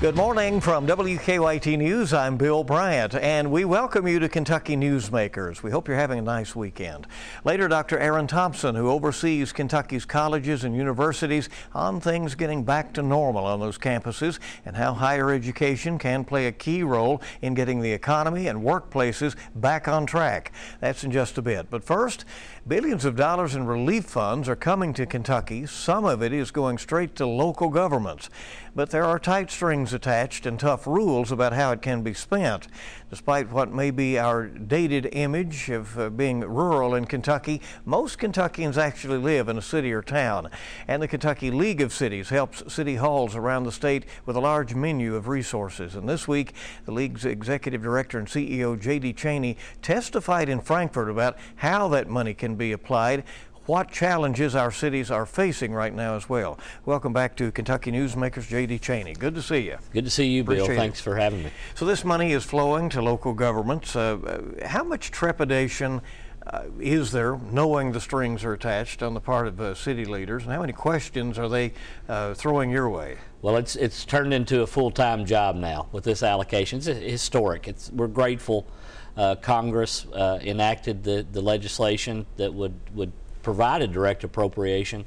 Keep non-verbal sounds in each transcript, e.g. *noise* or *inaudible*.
Good morning from WKYT News. I'm Bill Bryant, and we welcome you to Kentucky Newsmakers. We hope you're having a nice weekend. Later, Dr. Aaron Thompson, who oversees Kentucky's colleges and universities, on things getting back to normal on those campuses and how higher education can play a key role in getting the economy and workplaces back on track. That's in just a bit. But first, billions of dollars in relief funds are coming to Kentucky. Some of it is going straight to local governments but there are tight strings attached and tough rules about how it can be spent. Despite what may be our dated image of uh, being rural in Kentucky, most Kentuckians actually live in a city or town. And the Kentucky League of Cities helps city halls around the state with a large menu of resources. And this week, the League's executive director and CEO, J.D. Chaney, testified in Frankfort about how that money can be applied what challenges our cities are facing right now as well. Welcome back to Kentucky Newsmakers, J.D. Chaney. Good to see you. Good to see you, Appreciate Bill. Thanks for having me. So this money is flowing to local governments. Uh, uh, how much trepidation uh, is there, knowing the strings are attached on the part of uh, city leaders, and how many questions are they uh, throwing your way? Well, it's it's turned into a full-time job now with this allocation. It's historic. It's we're grateful. Uh, Congress enacted the, the legislation that would would provided direct appropriation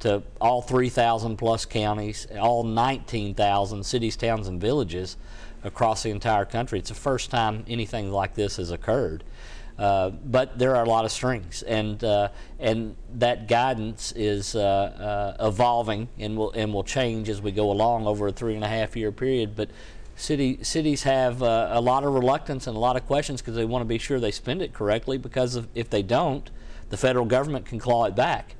to all 3,000 plus counties, all 19,000 cities, towns, and villages across the entire country. It's the first time anything like this has occurred. Uh, but there are a lot of strings, and uh, and that guidance is uh, uh evolving and will and will change as we go along over a three and a half year period. But city cities have uh, a lot of reluctance and a lot of questions because they want to be sure they spend it correctly. Because if they don't, the federal government can claw it back.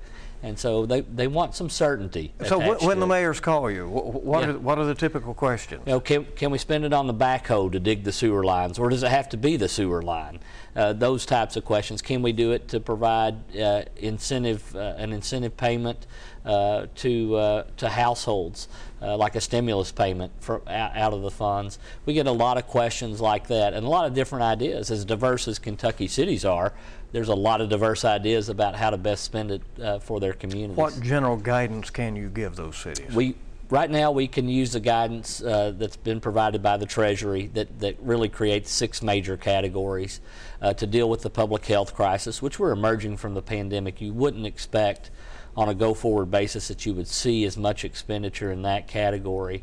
And so they, they want some certainty. So when the mayors call you, what, yeah. are, what are the typical questions? You know, can, can we spend it on the backhoe to dig the sewer lines, or does it have to be the sewer line? Uh, those types of questions. Can we do it to provide uh, incentive, uh, an incentive payment uh, to uh, to households, uh, like a stimulus payment for out, out, of the funds? We get a lot of questions like that, and a lot of different ideas. As diverse as Kentucky cities are, there's a lot of diverse ideas about how to best spend it uh, for their communities. What general guidance can you give those cities? We right now we can use the guidance uh, that's been provided by the Treasury that, that really creates six major categories uh, to deal with the public health crisis, which we're emerging from the pandemic. You wouldn't expect on a go-forward basis that you would see as much expenditure in that category.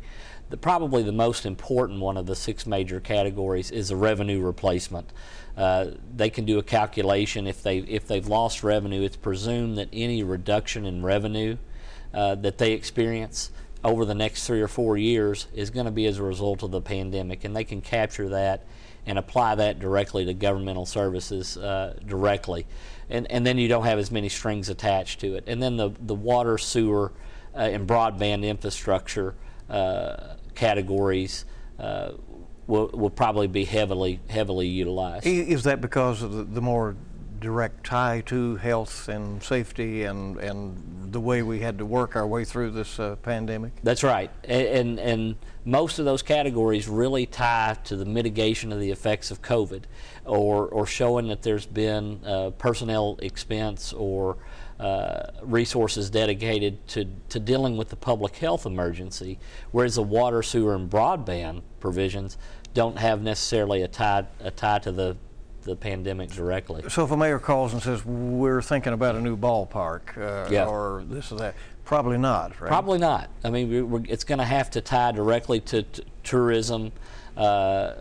The, probably the most important one of the six major categories is a revenue replacement. Uh, they can do a calculation if they if they've lost revenue. It's presumed that any reduction in revenue uh, that they experience over the next three or four years is going to be as a result of the pandemic, and they can capture that and apply that directly to governmental services uh, directly, and and then you don't have as many strings attached to it. And then the the water, sewer, uh, and broadband infrastructure uh, categories will, will probably be heavily heavily utilized. Is that because of the, the more direct tie to health and safety and and the way we had to work our way through this uh, pandemic? That's right, and, and, most of those categories really tie to the mitigation of the effects of COVID, or or showing that there's been uh, personnel expense or uh, resources dedicated to, to dealing with the public health emergency, whereas the water, sewer, and broadband provisions don't have necessarily a tie, a tie to the, the pandemic directly. So if a mayor calls and says, we're thinking about a new ballpark uh, yeah. or this or that, probably not, right? Probably not. I mean, it's going to have to tie directly to tourism, uh,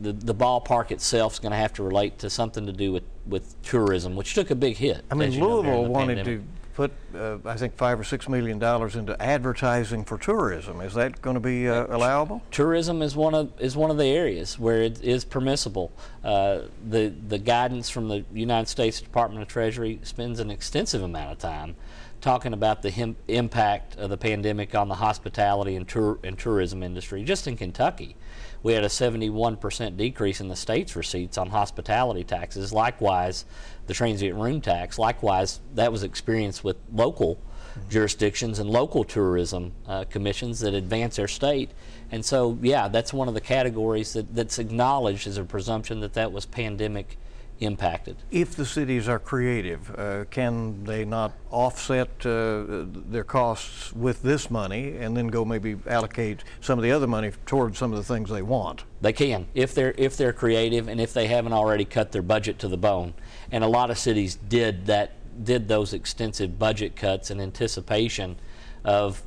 the, the ballpark itself is going to have to relate to something to do with, with tourism, which took a big hit. I mean, Louisville wanted pandemic. to put, uh, I think, five or six million dollars into advertising for tourism. Is that going to be uh, allowable? Tourism is one of is one of the areas where it is permissible. Uh, the the guidance from the United States Department of Treasury spends an extensive amount of time talking about the impact of the pandemic on the hospitality and, tour, and tourism industry. Just in Kentucky, we had a 71% decrease in the state's receipts on hospitality taxes. Likewise, the transient room tax. Likewise, that was experienced with local mm-hmm. jurisdictions and local tourism uh, commissions that advance their state. And so, yeah, that's one of the categories that, that's acknowledged as a presumption that that was pandemic impacted. If the cities are creative, uh, can they not offset uh, their costs with this money and then go maybe allocate some of the other money towards some of the things they want? They can if they're if they're creative and if they haven't already cut their budget to the bone. And a lot of cities did that did those extensive budget cuts in anticipation of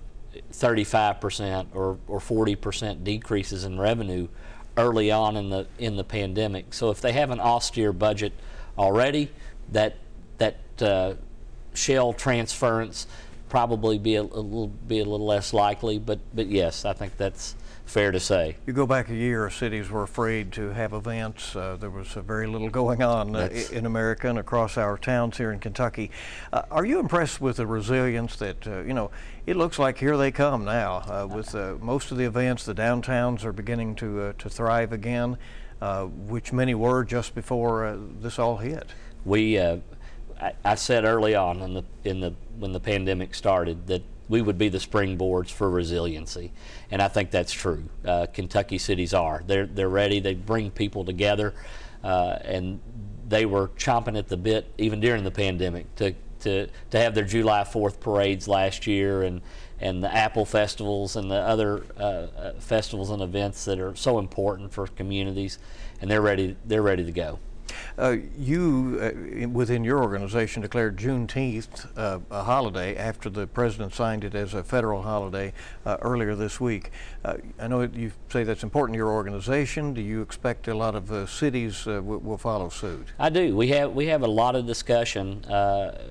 35% or, or 40% decreases in revenue early on in the in the pandemic. So if they have an austere budget already, that that uh, shell transference probably be a, a, little be a little less likely. But but yes, I think that's fair to say. You go back a year, cities were afraid to have events. Uh, there was uh, very little going on uh, in America and across our towns here in Kentucky. Uh, are you impressed with the resilience that, uh, you know, it looks like here they come now uh, with most of the events, the downtowns are beginning to, to thrive again, which many were just before this all hit. We, I, I said early on in the, in the, when the pandemic started that we would be the springboards for resiliency. And I think that's true. Uh, Kentucky cities are. They're, they're ready. They bring people together. Uh, and they were chomping at the bit even during the pandemic to, to, to have their July 4th parades last year and, and the Apple festivals and the other uh, uh festivals and events that are so important for communities. And they're ready, they're ready to go. Uh, you, uh, within your organization, declared Juneteenth uh, a holiday after the president signed it as a federal holiday uh, earlier this week. Uh, I know you say that's important to your organization. Do you expect a lot of cities will follow suit? I do. We have we have a lot of discussion.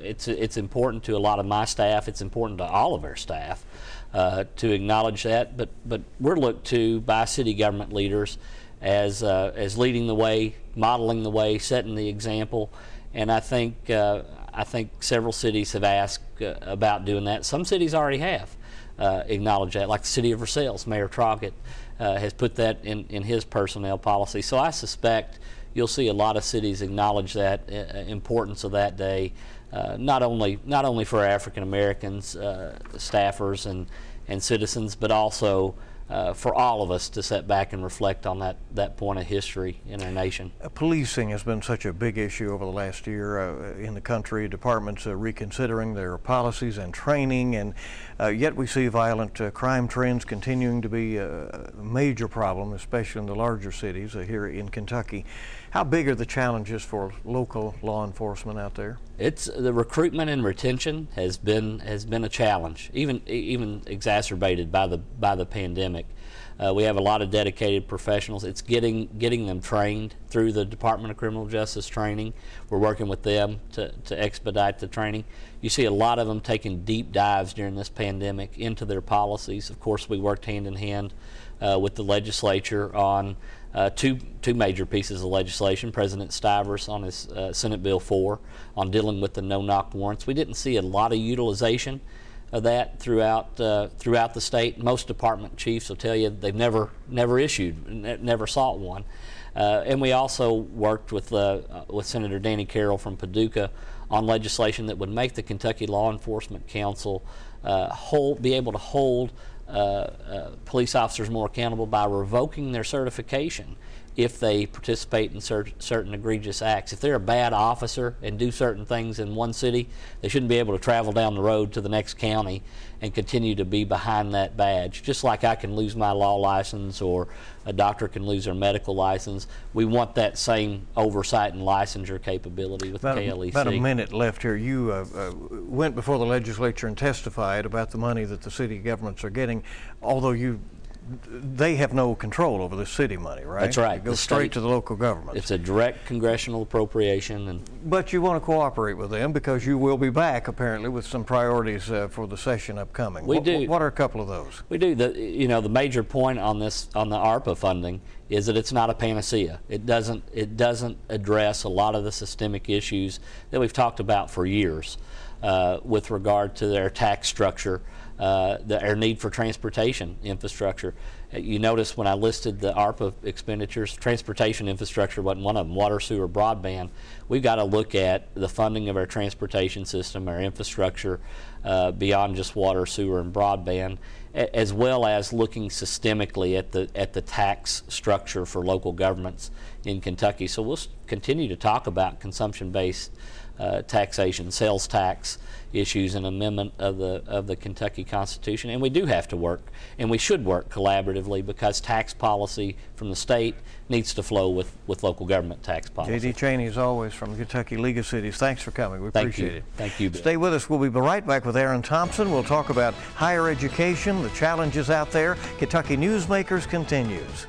it's it's important to a lot of my staff. It's important to all of our staff. to acknowledge that, but but we're looked to by city government leaders as uh, as leading the way, modeling the way, setting the example, and I think uh, I think several cities have asked uh, about doing that. Some cities already have uh, acknowledged that, like the city of Versailles, Mayor Traugott uh, has put that in in his personnel policy. So I suspect you'll see a lot of cities acknowledge that uh, importance of that day, not only not only for African Americans, staffers and and citizens, but also uh, for all of us to sit back and reflect on that, that point of history in our nation. Uh, policing has been such a big issue over the last year uh, in the country. Departments are reconsidering their policies and training, and uh, yet we see violent uh, crime trends continuing to be a major problem, especially in the larger cities here in Kentucky. How big are the challenges for local law enforcement out there? It's the recruitment and retention has been has been a challenge, even even exacerbated by the by the pandemic. Uh, we have a lot of dedicated professionals. It's getting getting them trained through the Department of Criminal Justice training. We're working with them to, to expedite the training. You see a lot of them taking deep dives during this pandemic into their policies. Of course, we worked hand in hand uh, with the legislature on uh, two two major pieces of legislation. President Stivers on his uh, Senate Bill 4 on dealing with the no-knock warrants. We didn't see a lot of utilization of that throughout uh, throughout the state. Most department chiefs will tell you they've never never issued, ne- never sought one. Uh, and we also worked with uh, with Senator Danny Carroll from Paducah on legislation that would make the Kentucky Law Enforcement Council uh, hold, be able to hold Uh, uh, police officers more accountable by revoking their certification if they participate in cer- certain egregious acts. If they're a bad officer and do certain things in one city, they shouldn't be able to travel down the road to the next county and continue to be behind that badge. Just like I can lose my law license or a doctor can lose their medical license, we want that same oversight and licensure capability with about KLEC. A, about a minute left here. You uh, uh, went before the legislature and testified about the money that the city governments are getting, although you they have no control over the city money, right? That's right. It goes the straight to the local government. It's a direct congressional appropriation, and but you want to cooperate with them because you will be back apparently with some priorities uh, for the session upcoming. We what, do. What are a couple of those? We do. The you know the major point on this on the ARPA funding is that it's not a panacea. It doesn't it doesn't address a lot of the systemic issues that we've talked about for years uh, with regard to their tax structure uh, the, our need for transportation infrastructure. Uh, You notice when I listed the ARPA expenditures, transportation infrastructure wasn't one of them, water, sewer, broadband. We've got to look at the funding of our transportation system, our infrastructure, uh, beyond just water, sewer, and broadband, as well as looking systemically at the at the tax structure for local governments in Kentucky. So we'll continue to talk about consumption-based uh, taxation, sales tax issues, and amendment of the of the Kentucky Constitution. And we do have to work, and we should work collaboratively because tax policy from the state needs to flow with, with local government tax policy. J.D. Chaney, as always, from the Kentucky League of Cities. Thanks for coming. We Thank appreciate you. it. Thank you, Bill. Stay with us. We'll be right back with Aaron Thompson. We'll talk about higher education, the challenges out there. Kentucky Newsmakers continues.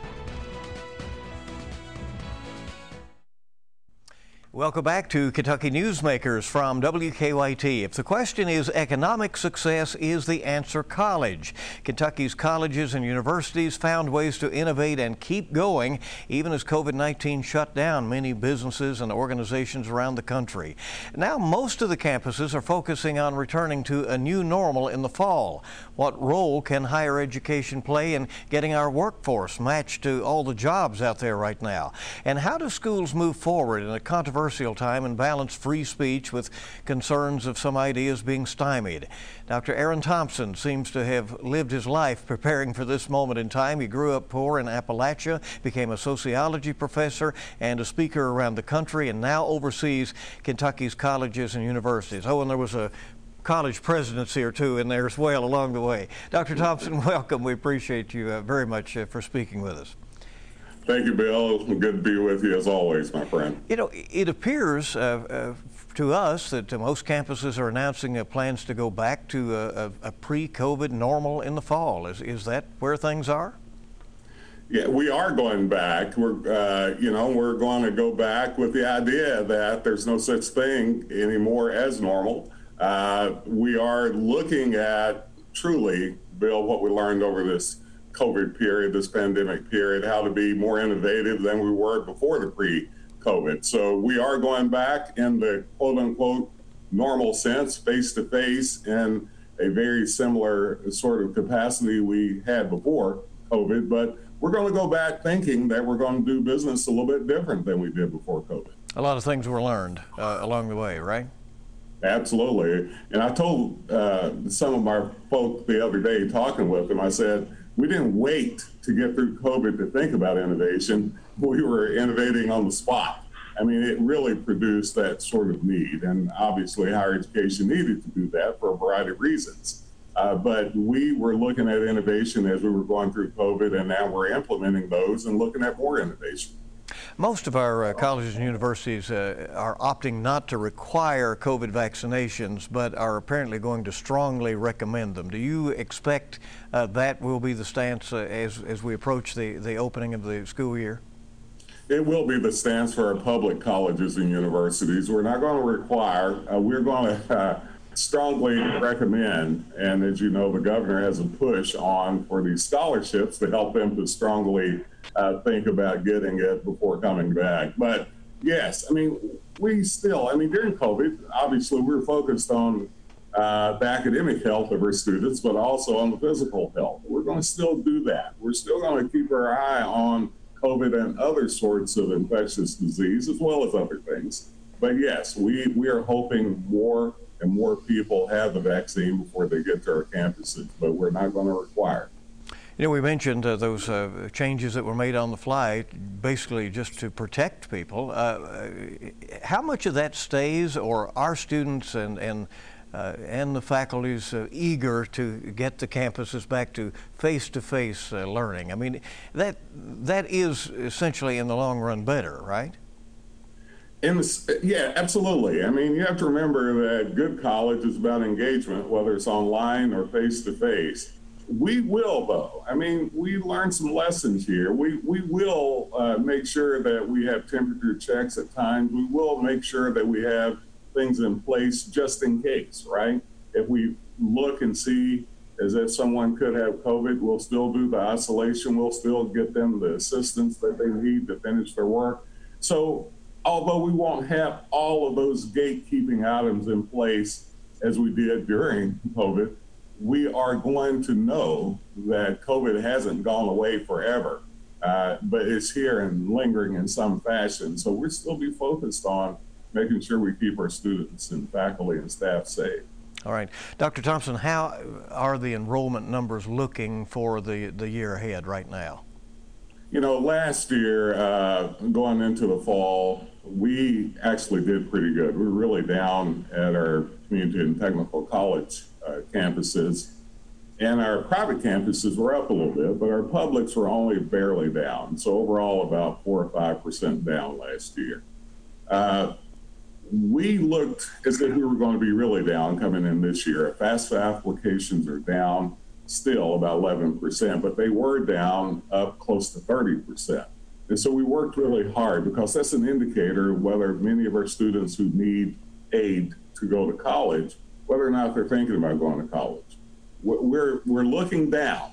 Welcome back to Kentucky Newsmakers from WKYT. If the question is economic success, is the answer college? Kentucky's colleges and universities found ways to innovate and keep going even as COVID 19 shut down many businesses and organizations around the country. Now, most of the campuses are focusing on returning to a new normal in the fall. What role can higher education play in getting our workforce matched to all the jobs out there right now? And how do schools move forward in a controversial time and balance free speech with concerns of some ideas being stymied? Dr. Aaron Thompson seems to have lived his life preparing for this moment in time. He grew up poor in Appalachia, became a sociology professor and a speaker around the country, and now oversees Kentucky's colleges and universities. Oh, and there was a college presidency or two in there as well along the way. Dr. Thompson, *laughs* welcome. We appreciate you uh, very much uh, for speaking with us. Thank you, Bill. It's good to be with you as always, my friend. You know, it appears uh, uh, to us that uh, most campuses are announcing uh, plans to go back to a, a, a pre-COVID normal in the fall. Is, is that where things are? Yeah, we are going back. We're, uh, you know, we're going to go back with the idea that there's no such thing anymore as normal. Uh, we are looking at truly, Bill, what we learned over this COVID period, this pandemic period, how to be more innovative than we were before the pre-COVID. So we are going back in the quote unquote normal sense, face to face, in a very similar sort of capacity we had before COVID. But we're going to go back thinking that we're going to do business a little bit different than we did before COVID. A lot of things were learned uh, along the way, right? Absolutely. And I told uh, some of my folk the other day, talking with them, I said, we didn't wait to get through COVID to think about innovation. We were innovating on the spot. I mean, it really produced that sort of need. And obviously, higher education needed to do that for a variety of reasons. Uh, but we were looking at innovation as we were going through COVID, and now we're implementing those and looking at more innovation. Most of our uh, colleges and universities uh, are opting not to require COVID vaccinations, but are apparently going to strongly recommend them. Do you expect uh, that will be the stance uh, as, as we approach the, the opening of the school year? It will be the stance for our public colleges and universities. We're not going to require, uh, we're going *laughs* to strongly recommend, and as you know, the governor has a push on for these scholarships to help them to strongly uh, think about getting it before coming back. But yes, I mean, we still, I mean, during COVID, obviously we were focused on uh, the academic health of our students, but also on the physical health. We're going to still do that. We're still going to keep our eye on COVID and other sorts of infectious disease, as well as other things. But yes, we, we are hoping more and more people have the vaccine before they get to our campuses, but we're not going to require. You know, we mentioned uh, those uh, changes that were made on the fly, basically just to protect people. Uh, how much of that stays, or are students and and uh, and the faculties uh, eager to get the campuses back to face-to-face uh, learning? I mean, that that is essentially in the long run better, right? In the, yeah, absolutely. I mean, you have to remember that good college is about engagement, whether it's online or face to face. We will, though. I mean, we learned some lessons here. We we will uh, make sure that we have temperature checks at times. We will make sure that we have things in place just in case, right? If we look and see as if someone could have COVID, we'll still do the isolation. We'll still get them the assistance that they need to finish their work. So although we won't have all of those gatekeeping items in place as we did during COVID, we are going to know that COVID hasn't gone away forever, uh, but it's here and lingering in some fashion. So we'll still be focused on making sure we keep our students and faculty and staff safe. All right. Dr. Thompson, how are the enrollment numbers looking for the, the year ahead right now? You know, last year, uh, going into the fall, we actually did pretty good. We were really down at our community and technical college uh, campuses, and our private campuses were up a little bit, but our publics were only barely down. So overall, about four or five percent down last year. Uh, we looked as if we were going to be really down coming in this year. FAFSA applications are down still about 11%, but they were down up close to 30%. And so we worked really hard because that's an indicator whether many of our students who need aid to go to college, whether or not they're thinking about going to college. We're, we're looking down.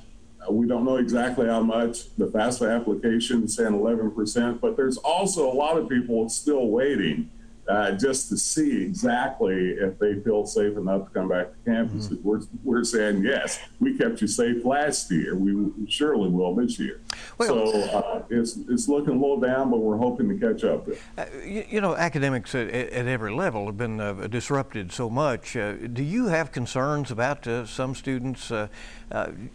We don't know exactly how much. The FAFSA application saying 11%, but there's also a lot of people still waiting uh, just to see exactly if they feel safe enough to come back to campus. Mm-hmm. We're, we're saying, yes, we kept you safe last year. We surely will this year. Well, so uh, it's, it's looking a little down, but we're hoping to catch up. Uh, you, you, know, academics at, at, every level have been uh, disrupted so much. Uh, do you have concerns about uh, some students, you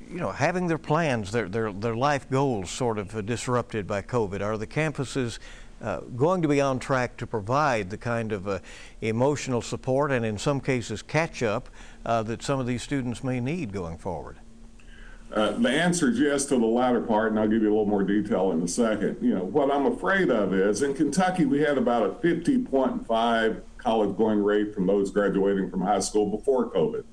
know, having their plans, their, their, their life goals sort of disrupted by COVID? Are the campuses uh, going to be on track to provide the kind of uh, emotional support and in some cases catch up uh, that some of these students may need going forward? Uh, the answer is yes to the latter part, and I'll give you a little more detail in a second. You know, what I'm afraid of is in Kentucky, we had about a 50.5 college going rate from those graduating from high school before COVID.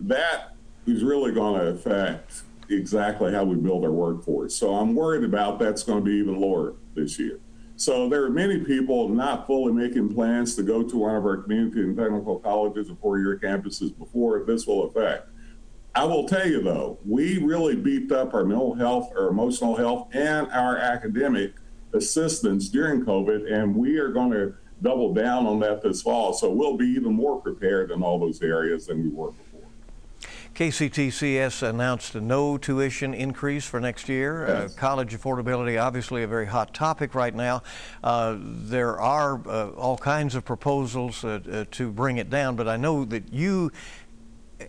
That is really going to affect exactly how we build our workforce. So I'm worried about that's going to be even lower this year. So there are many people not fully making plans to go to one of our community and technical colleges or four-year campuses before this will affect. I will tell you though, we really beefed up our mental health, our emotional health, and our academic assistance during COVID, and we are going to double down on that this fall. So we'll be even more prepared in all those areas than we were before. KCTCS announced a no tuition increase for next year. Uh. Uh, college affordability, obviously a very hot topic right now. Uh, there are uh, all kinds of proposals uh, uh, to bring it down, but I know that you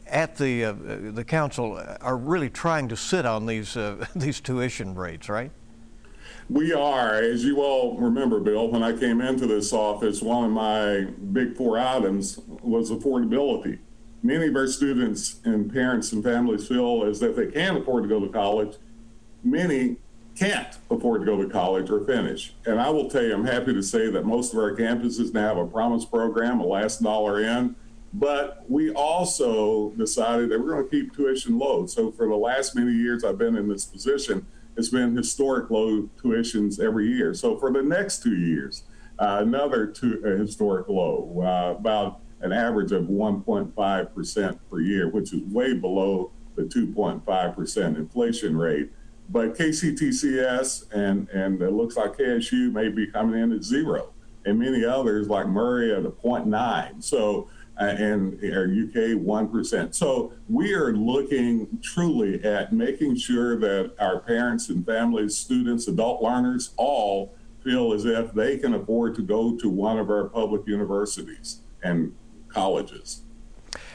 at the the council are really trying to sit on these *laughs* these tuition rates, right? We are. As you all remember, Bill, when I came into this office, one of my big four items was affordability many of our students and parents and families feel is that they can afford to go to college. Many can't afford to go to college or finish. And I will tell you, I'm happy to say that most of our campuses now have a promise program, a last dollar in. But we also decided that we're going to keep tuition low. So for the last many years I've been in this position, it's been historic low tuitions every year. So for the next two years, uh, another two, uh, historic low, uh, about an average of 1.5% per year, which is way below the 2.5% inflation rate. But KCTCS and, and it looks like KSU may be coming in at zero, and many others like Murray at a 0.9. So, uh, and our UK 1%. So we are looking truly at making sure that our parents and families, students, adult learners all feel as if they can afford to go to one of our public universities. And colleges.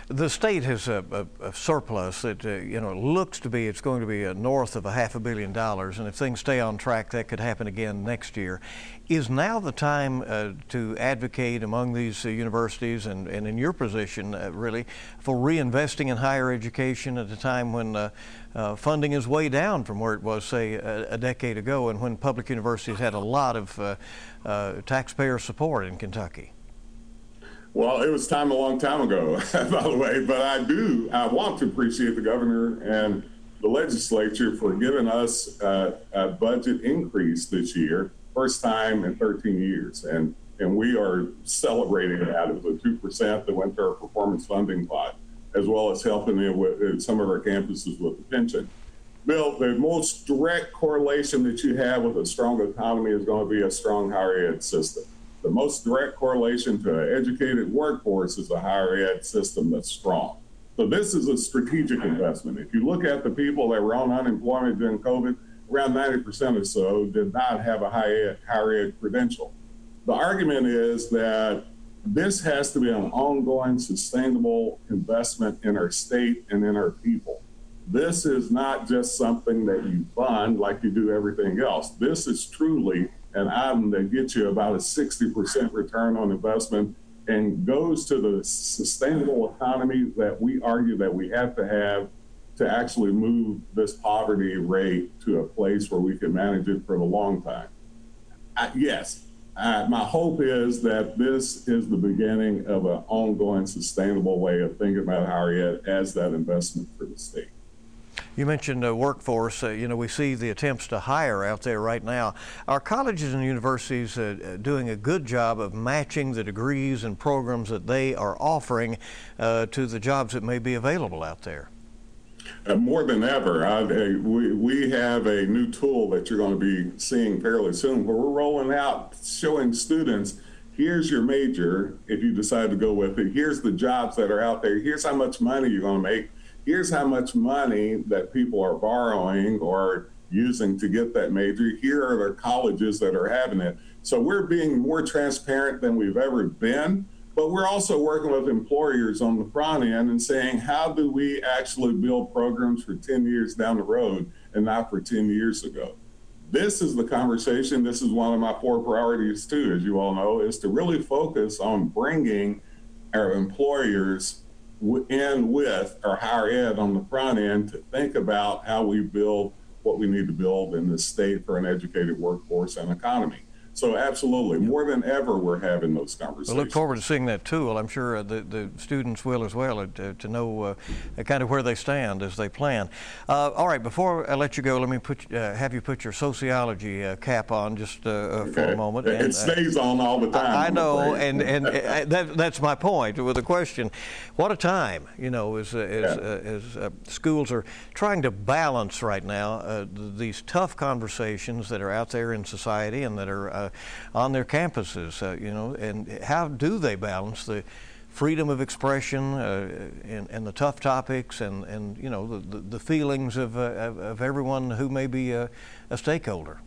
The state has a, a, a surplus that uh, you know looks to be it's going to be north of a half a billion dollars, and if things stay on track, that could happen again next year. Is now the time uh, to advocate among these uh, universities and, and in your position uh, really for reinvesting in higher education at a time when uh, uh, funding is way down from where it was, say, a, a, decade ago, and when public universities had a lot of taxpayer support in Kentucky? Well, it was time a long time ago, *laughs* by the way, but I do, I want to appreciate the governor and the legislature for giving us a budget increase this year, first time in 13 years. And, and we are celebrating that. It was a 2% that went to our performance funding pot, as well as helping with some of our campuses with the pension. Bill, the most direct correlation that you have with a strong economy is going to be a strong higher ed system the most direct correlation to an educated workforce is a higher ed system that's strong. So this is a strategic investment. If you look at the people that were on unemployment during COVID, around 90% or so did not have a high ed, higher ed credential. The argument is that this has to be an ongoing, sustainable investment in our state and in our people. This is not just something that you fund like you do everything else. This is truly an item that gets you about a 60% return on investment and goes to the sustainable economy that we argue that we have to have to actually move this poverty rate to a place where we can manage it for the long time. Uh, yes, uh, my hope is that this is the beginning of an ongoing, sustainable way of thinking about ed as that investment for the state. You mentioned uh, workforce. Uh, you know, we see the attempts to hire out there right now. Are colleges and universities uh, uh doing a good job of matching the degrees and programs that they are offering uh, to the jobs that may be available out there? More than ever, I, we, we have a new tool that you're going to be seeing fairly soon where we're rolling out showing students here's your major if you decide to go with it. Here's the jobs that are out there. Here's how much money you're going to make here's how much money that people are borrowing or using to get that major. Here are the colleges that are having it. So we're being more transparent than we've ever been, but we're also working with employers on the front end and saying, how do we actually build programs for 10 years down the road and not for 10 years ago? This is the conversation. This is one of my four priorities, too, as you all know, is to really focus on bringing our employers in with our higher ed on the front end to think about how we build what we need to build in this state for an educated workforce and economy. So absolutely, more than ever, we're having those conversations. I look forward to seeing that tool. I'm sure uh, the, the students will as well uh, to, to know uh, kind of where they stand as they plan. Uh, all right, before I let you go, let me put uh, have you put your sociology uh, cap on just okay. for a moment. And, it stays on all the time. I, I know, and and that, that's my point with the question. What a time, you know, as as, yeah. as schools are trying to balance right now these tough conversations that are out there in society and that are on their campuses, uh, you know, and how do they balance the freedom of expression uh, and, and, the tough topics and, and you know, the, the feelings of, uh, of, everyone who may be a, a stakeholder?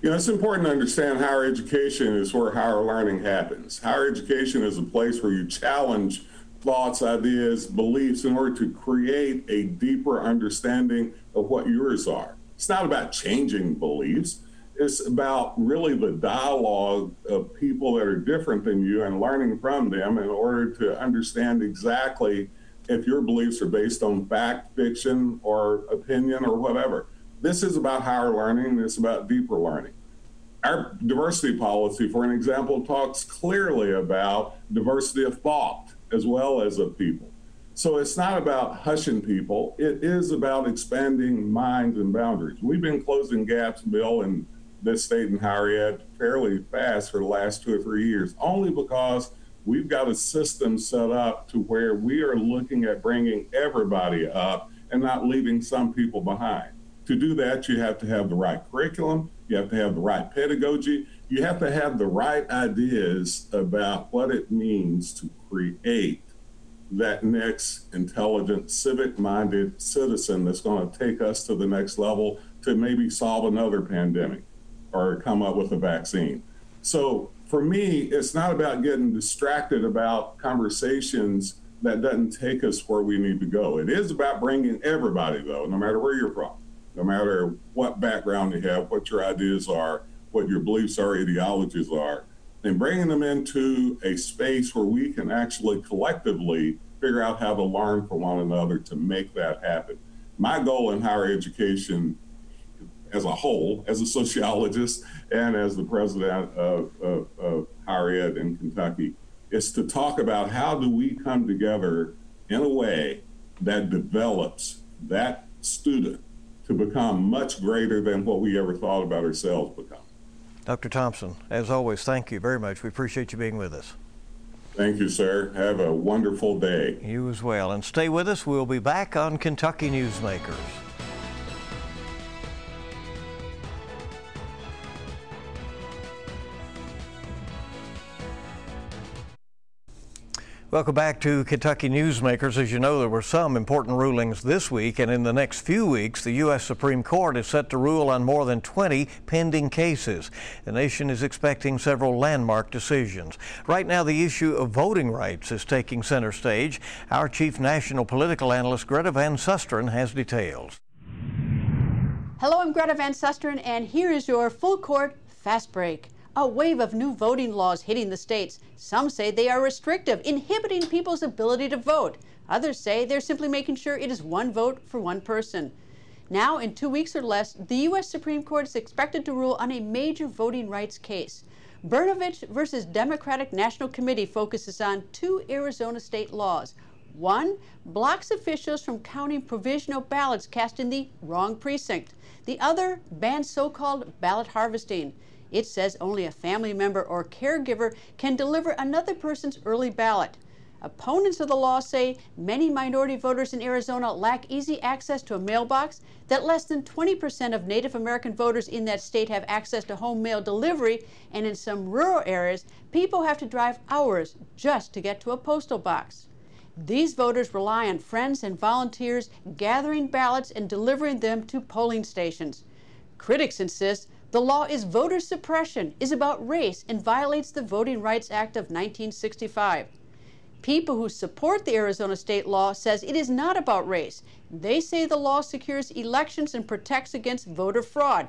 You know, it's important to understand higher education is where higher learning happens. Higher education is a place where you challenge thoughts, ideas, beliefs in order to create a deeper understanding of what yours are. It's not about changing beliefs it's about really the dialogue of people that are different than you and learning from them in order to understand exactly if your beliefs are based on fact, fiction, or opinion, or whatever. This is about higher learning, it's about deeper learning. Our diversity policy, for an example, talks clearly about diversity of thought as well as of people. So it's not about hushing people, it is about expanding minds and boundaries. We've been closing gaps, Bill, and this state in higher ed fairly fast for the last two or three years, only because we've got a system set up to where we are looking at bringing everybody up and not leaving some people behind. To do that, you have to have the right curriculum, you have to have the right pedagogy, you have to have the right ideas about what it means to create that next intelligent, civic minded citizen that's going to take us to the next level to maybe solve another pandemic or come up with a vaccine. So for me, it's not about getting distracted about conversations that doesn't take us where we need to go. It is about bringing everybody, though, no matter where you're from, no matter what background you have, what your ideas are, what your beliefs are, ideologies are, and bringing them into a space where we can actually collectively figure out how to learn from one another to make that happen. My goal in higher education as a whole, as a sociologist and as the president of, of, of higher ed in Kentucky, is to talk about how do we come together in a way that develops that student to become much greater than what we ever thought about ourselves become. Dr. Thompson, as always, thank you very much. We appreciate you being with us. Thank you, sir. Have a wonderful day. You as well. And stay with us. We'll be back on Kentucky Newsmakers. Welcome back to Kentucky Newsmakers. As you know, there were some important rulings this week, and in the next few weeks, the U.S. Supreme Court is set to rule on more than 20 pending cases. The nation is expecting several landmark decisions. Right now, the issue of voting rights is taking center stage. Our chief national political analyst, Greta Van Susteren, has details. Hello, I'm Greta Van Susteren, and here is your full court fast break a wave of new voting laws hitting the states. Some say they are restrictive, inhibiting people's ability to vote. Others say they're simply making sure it is one vote for one person. Now, in two weeks or less, the U.S. Supreme Court is expected to rule on a major voting rights case. Brnovich versus Democratic National Committee focuses on two Arizona state laws. One blocks officials from counting provisional ballots cast in the wrong precinct. The other bans so called ballot harvesting. It says only a family member or caregiver can deliver another person's early ballot. Opponents of the law say many minority voters in Arizona lack easy access to a mailbox, that less than 20% of Native American voters in that state have access to home mail delivery, and in some rural areas, people have to drive hours just to get to a postal box. These voters rely on friends and volunteers gathering ballots and delivering them to polling stations. Critics insist the law is voter suppression, is about race, and violates the Voting Rights Act of 1965. People who support the Arizona state law says it is not about race. They say the law secures elections and protects against voter fraud.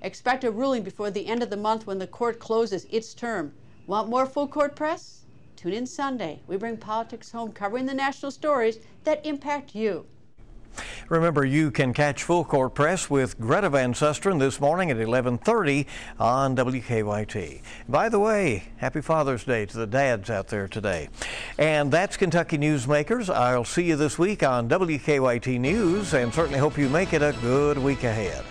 Expect a ruling before the end of the month when the court closes its term. Want more full court press? Tune in Sunday. We bring politics home covering the national stories that impact you. Remember, you can catch Full Court Press with Greta Van Susteren this morning at 11:30 on WKYT. By the way, happy Father's Day to the dads out there today. And that's Kentucky Newsmakers. I'll see you this week on WKYT News and certainly hope you make it a good week ahead.